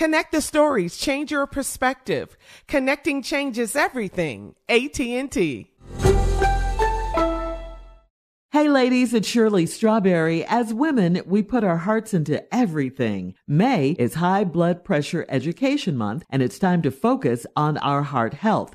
Connect the stories, change your perspective. Connecting changes everything. AT&T. Hey ladies, it's Shirley Strawberry. As women, we put our hearts into everything. May is High Blood Pressure Education Month, and it's time to focus on our heart health.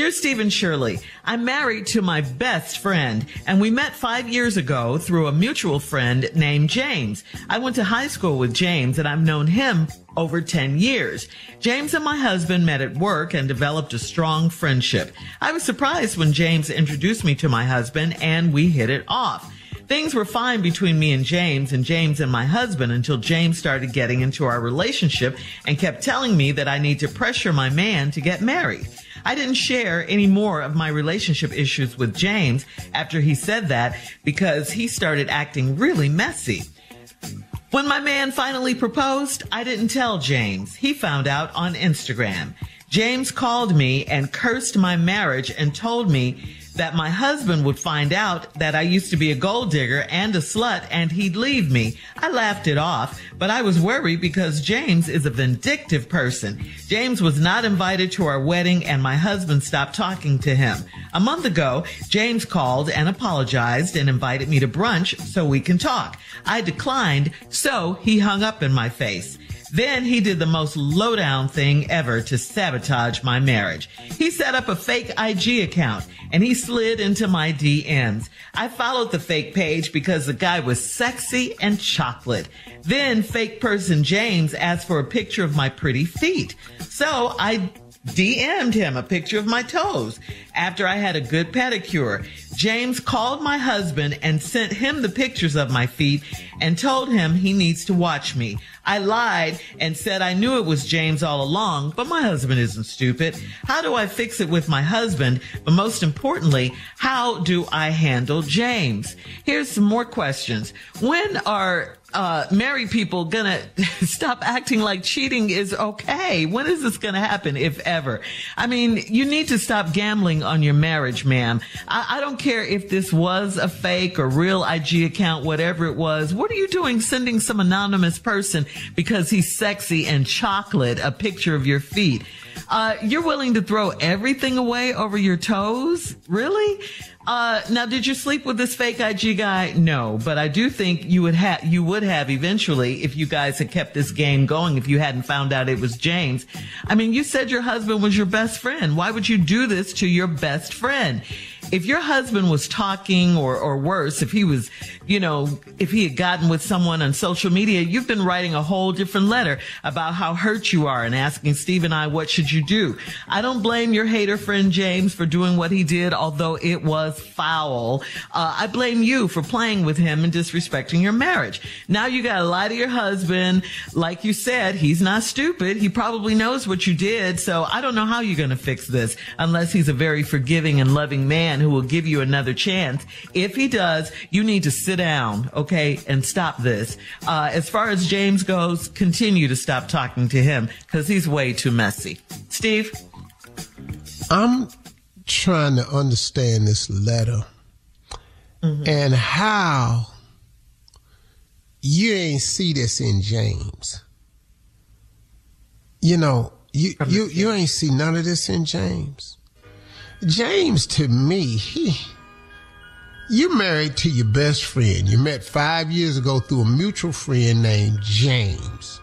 Dear Stephen Shirley, I'm married to my best friend and we met five years ago through a mutual friend named James. I went to high school with James and I've known him over 10 years. James and my husband met at work and developed a strong friendship. I was surprised when James introduced me to my husband and we hit it off. Things were fine between me and James and James and my husband until James started getting into our relationship and kept telling me that I need to pressure my man to get married. I didn't share any more of my relationship issues with James after he said that because he started acting really messy. When my man finally proposed, I didn't tell James. He found out on Instagram. James called me and cursed my marriage and told me that my husband would find out that I used to be a gold digger and a slut and he'd leave me. I laughed it off, but I was worried because James is a vindictive person. James was not invited to our wedding and my husband stopped talking to him. A month ago, James called and apologized and invited me to brunch so we can talk. I declined, so he hung up in my face. Then he did the most lowdown thing ever to sabotage my marriage. He set up a fake IG account and he slid into my DMs. I followed the fake page because the guy was sexy and chocolate. Then fake person James asked for a picture of my pretty feet. So I DM'd him a picture of my toes after I had a good pedicure. James called my husband and sent him the pictures of my feet and told him he needs to watch me. I lied and said I knew it was James all along, but my husband isn't stupid. How do I fix it with my husband? But most importantly, how do I handle James? Here's some more questions. When are uh, married people gonna stop acting like cheating is okay? When is this gonna happen, if ever? I mean, you need to stop gambling on your marriage, ma'am. I, I don't care if this was a fake or real IG account, whatever it was. What are you doing sending some anonymous person because he's sexy and chocolate a picture of your feet? Uh, you're willing to throw everything away over your toes? Really? Uh, now, did you sleep with this fake IG guy? No, but I do think you would have, you would have eventually if you guys had kept this game going, if you hadn't found out it was James. I mean, you said your husband was your best friend. Why would you do this to your best friend? If your husband was talking or, or worse, if he was, you know, if he had gotten with someone on social media, you've been writing a whole different letter about how hurt you are and asking Steve and I, what should you do? I don't blame your hater friend James for doing what he did, although it was foul. Uh, I blame you for playing with him and disrespecting your marriage. Now you gotta lie to your husband. Like you said, he's not stupid. He probably knows what you did. So I don't know how you're gonna fix this unless he's a very forgiving and loving man who will give you another chance. If he does, you need to sit down, okay, and stop this. Uh, as far as James goes, continue to stop talking to him because he's way too messy. Steve? I'm trying to understand this letter mm-hmm. and how you ain't see this in James. You know, you, you, you ain't see none of this in James. James, to me, he, you married to your best friend. You met five years ago through a mutual friend named James.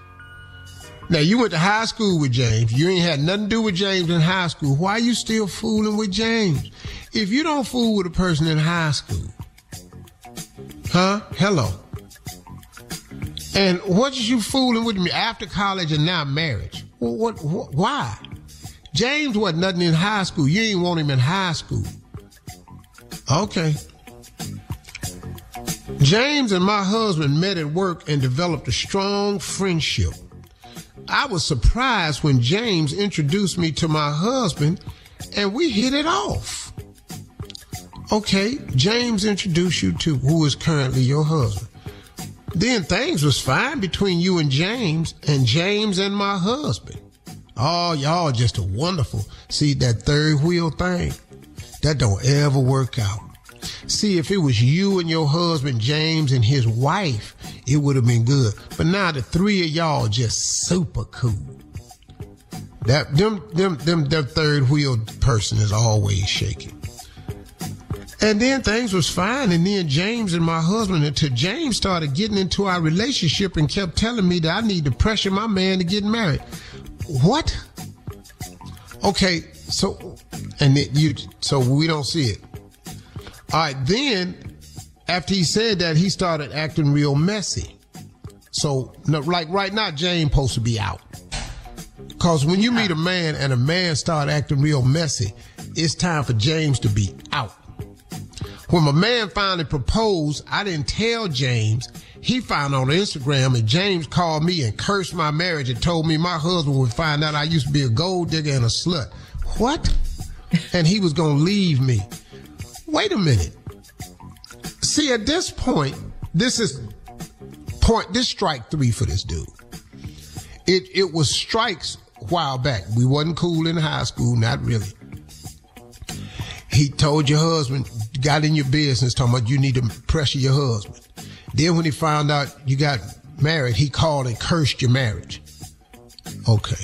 Now you went to high school with James. You ain't had nothing to do with James in high school. Why are you still fooling with James? If you don't fool with a person in high school, huh? Hello. And what is you fooling with me after college and now marriage? What, what why? James wasn't nothing in high school. You ain't want him in high school. Okay. James and my husband met at work and developed a strong friendship. I was surprised when James introduced me to my husband and we hit it off. Okay, James introduced you to who is currently your husband. Then things was fine between you and James and James and my husband. Oh, y'all just a wonderful. See that third wheel thing? That don't ever work out. See, if it was you and your husband James and his wife, it would have been good. But now the three of y'all just super cool. That them them them their third wheel person is always shaking. And then things was fine. And then James and my husband, until James started getting into our relationship and kept telling me that I need to pressure my man to get married. What? Okay, so and it, you so we don't see it. All right, then after he said that, he started acting real messy. So no, like right now, James supposed to be out. Cause when you meet a man and a man start acting real messy, it's time for James to be out. When my man finally proposed, I didn't tell James he found on Instagram and James called me and cursed my marriage and told me my husband would find out I used to be a gold digger and a slut. What? and he was going to leave me. Wait a minute. See, at this point, this is point, this strike three for this dude. It, it was strikes a while back. We wasn't cool in high school, not really. He told your husband, got in your business talking about you need to pressure your husband. Then when he found out you got married, he called and cursed your marriage. Okay.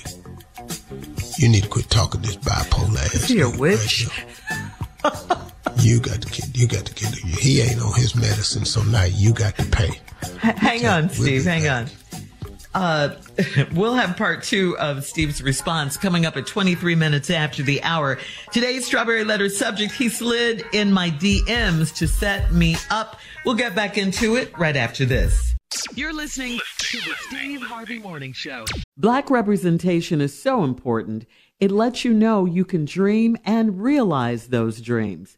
You need to quit talking this bipolar ass. You a witch? you got to get, you got to get, he ain't on his medicine, so now you got to pay. hang on, Steve, hang on. Uh, we'll have part two of Steve's response coming up at 23 minutes after the hour. Today's Strawberry Letter subject, he slid in my DMs to set me up. We'll get back into it right after this. You're listening to the Steve Harvey Morning Show. Black representation is so important. It lets you know you can dream and realize those dreams.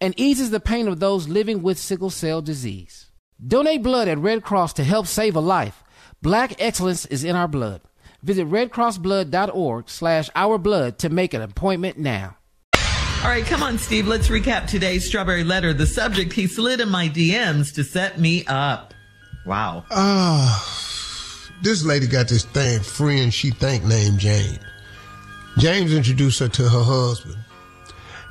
and eases the pain of those living with sickle cell disease. Donate blood at Red Cross to help save a life. Black excellence is in our blood. Visit redcrossblood.org slash ourblood to make an appointment now. All right, come on, Steve. Let's recap today's strawberry letter. The subject he slid in my DMs to set me up. Wow. Ah, this lady got this thing friend she think named James. James introduced her to her husband.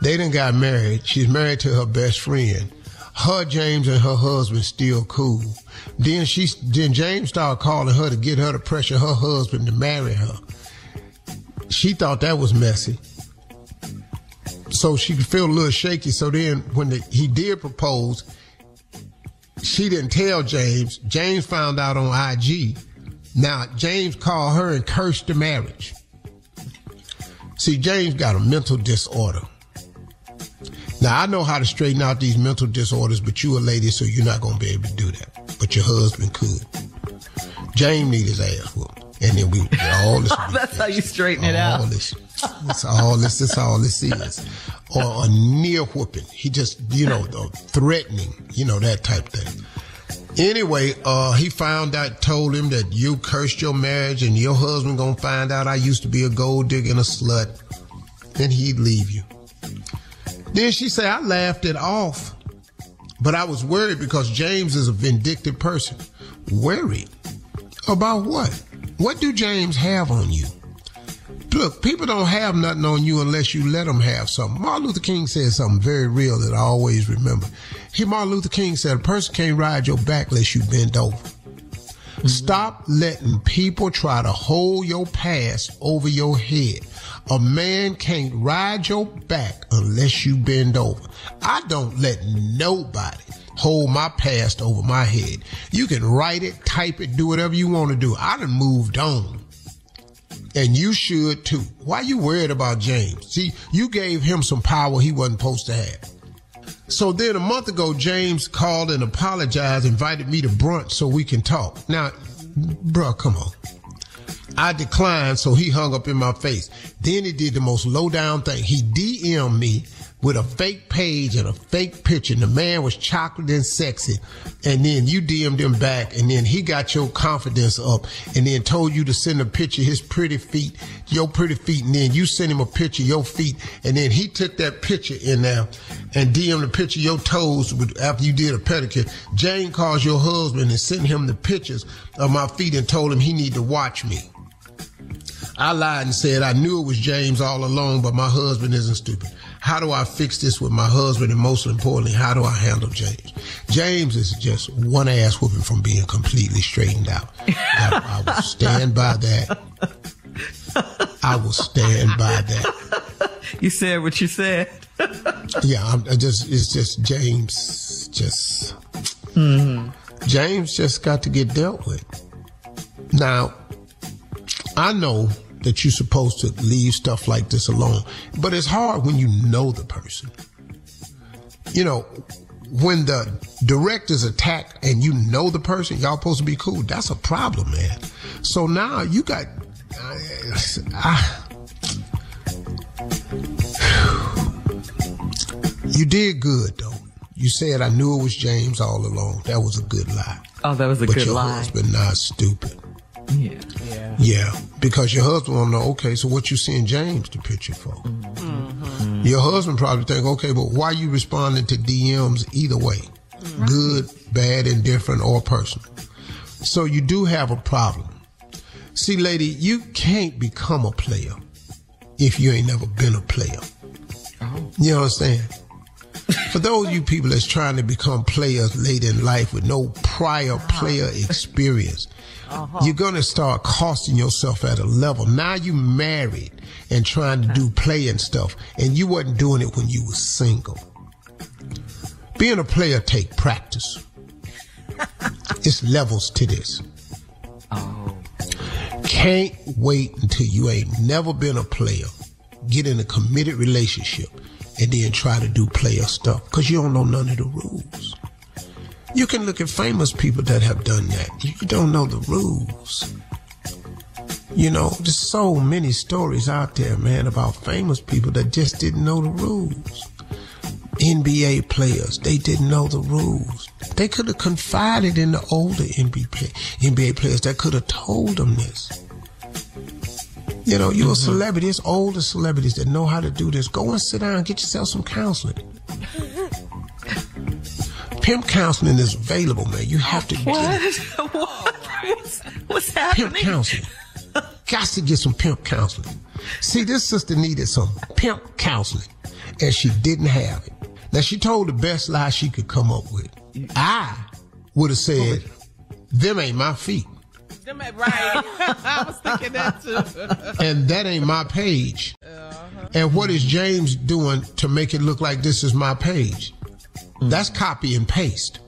They done got married. She's married to her best friend. Her James and her husband still cool. Then she, then James started calling her to get her to pressure her husband to marry her. She thought that was messy. So she could feel a little shaky. So then when the, he did propose, she didn't tell James. James found out on IG. Now James called her and cursed the marriage. See, James got a mental disorder. Now I know how to straighten out these mental disorders, but you a lady, so you're not gonna be able to do that. But your husband could. James need his ass whooped, and then we all this. That's how you straighten it out. all. This, that's all this. That's all this is, or a near whooping. He just, you know, the threatening, you know, that type thing. Anyway, uh, he found out, told him that you cursed your marriage, and your husband gonna find out I used to be a gold digger and a slut, and he'd leave you. Then she said, I laughed it off, but I was worried because James is a vindictive person. Worried? About what? What do James have on you? Look, people don't have nothing on you unless you let them have something. Martin Luther King said something very real that I always remember. He, Martin Luther King said, a person can't ride your back unless you bend over. Mm-hmm. Stop letting people try to hold your past over your head. A man can't ride your back unless you bend over. I don't let nobody hold my past over my head. You can write it, type it, do whatever you want to do. I done moved on. And you should too. Why you worried about James? See, you gave him some power he wasn't supposed to have. So then a month ago, James called and apologized, invited me to brunch so we can talk. Now, bro, come on. I declined, so he hung up in my face. Then he did the most low down thing. He DM'd me with a fake page and a fake picture. And the man was chocolate and sexy. And then you DM'd him back and then he got your confidence up and then told you to send a picture of his pretty feet, your pretty feet. And then you sent him a picture of your feet. And then he took that picture in there and DM'd the picture of your toes with, after you did a pedicure. James calls your husband and sent him the pictures of my feet and told him he need to watch me. I lied and said I knew it was James all along, but my husband isn't stupid. How do I fix this with my husband? And most importantly, how do I handle James? James is just one ass whooping from being completely straightened out. I, I will stand by that. I will stand by that. You said what you said. yeah, I'm I just it's just James just mm-hmm. James just got to get dealt with. Now, I know that you're supposed to leave stuff like this alone. But it's hard when you know the person. You know, when the directors attack and you know the person, y'all supposed to be cool. That's a problem, man. So now you got. I, you did good though. You said I knew it was James all along. That was a good lie. Oh, that was a but good your lie. husband not stupid. Yeah. Yeah. Yeah. Because your husband will know, okay, so what you seeing James the picture for? Mm-hmm. Your husband probably think, okay, but why you responding to DMs either way? Mm-hmm. Good, bad, indifferent, or personal. So you do have a problem. See, lady, you can't become a player if you ain't never been a player. Oh. You understand? For those you people that's trying to become players late in life with no prior player experience, uh-huh. you're going to start costing yourself at a level. Now you married and trying to do play and stuff, and you wasn't doing it when you was single. Being a player take practice. it's levels to this. Oh. Can't wait until you ain't never been a player. Get in a committed relationship and then try to do player stuff because you don't know none of the rules. You can look at famous people that have done that. You don't know the rules. You know, there's so many stories out there, man, about famous people that just didn't know the rules. NBA players, they didn't know the rules. They could have confided in the older NBA, NBA players that could have told them this. You know, you're mm-hmm. a celebrity. It's older celebrities that know how to do this. Go and sit down and get yourself some counseling. Pimp counseling is available, man. You have to what? get it. what? What's, what's happening? Pimp counseling. Got to get some pimp counseling. See, this sister needed some pimp counseling, and she didn't have it. Now, she told the best lie she could come up with. I would have said, them ain't my feet. Them ain't right. I was thinking that too. and that ain't my page. Uh-huh. And what is James doing to make it look like this is my page? Mm. That's copy and paste.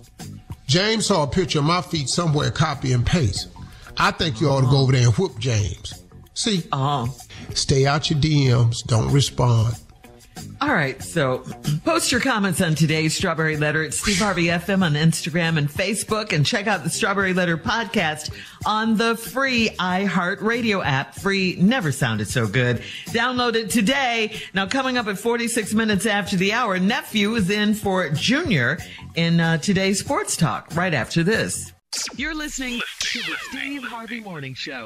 James saw a picture of my feet somewhere, copy and paste. I think you ought to go over there and whoop James. See? Uh-huh. Stay out your DMs. Don't respond. All right. So post your comments on today's Strawberry Letter at Steve Harvey FM on Instagram and Facebook and check out the Strawberry Letter podcast on the free iHeartRadio app. Free never sounded so good. Download it today. Now coming up at 46 minutes after the hour, nephew is in for junior in uh, today's sports talk right after this. You're listening to the Steve Harvey Morning Show.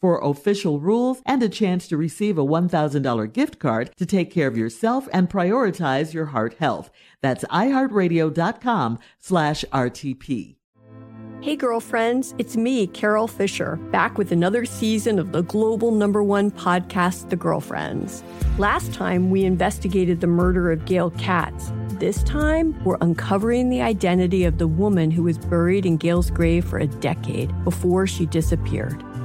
for official rules and a chance to receive a $1,000 gift card to take care of yourself and prioritize your heart health. That's iHeartRadio.com slash RTP. Hey, girlfriends, it's me, Carol Fisher, back with another season of the global number one podcast, The Girlfriends. Last time, we investigated the murder of Gail Katz. This time, we're uncovering the identity of the woman who was buried in Gail's grave for a decade before she disappeared.